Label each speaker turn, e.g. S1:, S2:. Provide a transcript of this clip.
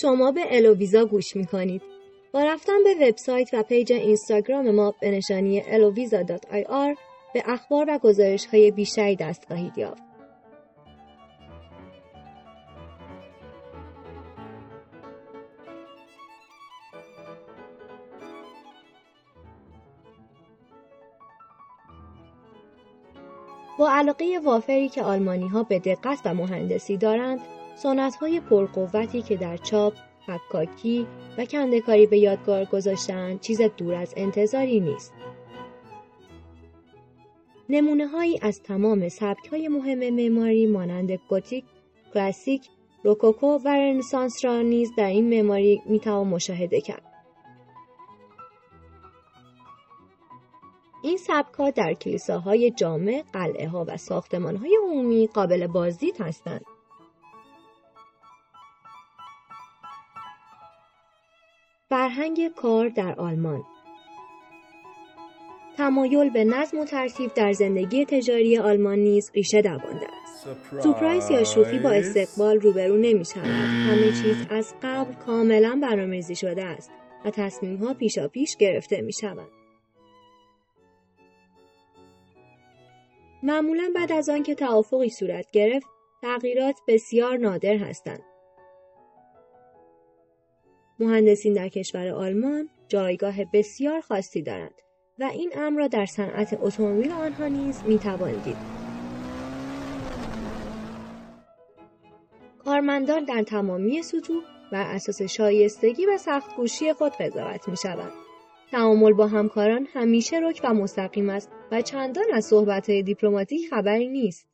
S1: شما به الوویزا گوش می کنید. با رفتن به وبسایت و پیج اینستاگرام ما به نشانی eloviza.ir به اخبار و گزارش های بیشتری دست خواهید یافت. با علاقه وافری که آلمانی ها به دقت و مهندسی دارند، سنت های پرقوتی که در چاپ، حکاکی و کندکاری به یادگار گذاشتن چیز دور از انتظاری نیست. نمونه هایی از تمام سبک های مهم معماری مانند گوتیک، کلاسیک، روکوکو و رنسانس را نیز در این معماری می‌توان مشاهده کرد. این سبکها در کلیساهای جامع، قلعه ها و ساختمان های عمومی قابل بازدید هستند. فرهنگ کار در آلمان تمایل به نظم و ترتیب در زندگی تجاری آلمان نیز ریشه دوانده است. سپرایز یا شوخی با استقبال روبرو نمی شود. همه چیز از قبل کاملا برنامه‌ریزی شده است و تصمیم ها پیشا پیش گرفته می شود. معمولا بعد از آنکه توافقی صورت گرفت، تغییرات بسیار نادر هستند. مهندسین در کشور آلمان جایگاه بسیار خاصی دارند و این امر را در صنعت اتومبیل آنها نیز می‌توان دید. کارمندان در تمامی سطوح بر اساس شایستگی و سختگوشی خود قضاوت می شوند. تعامل با همکاران همیشه رک و مستقیم است و چندان از صحبتهای دیپلماتیک خبری نیست.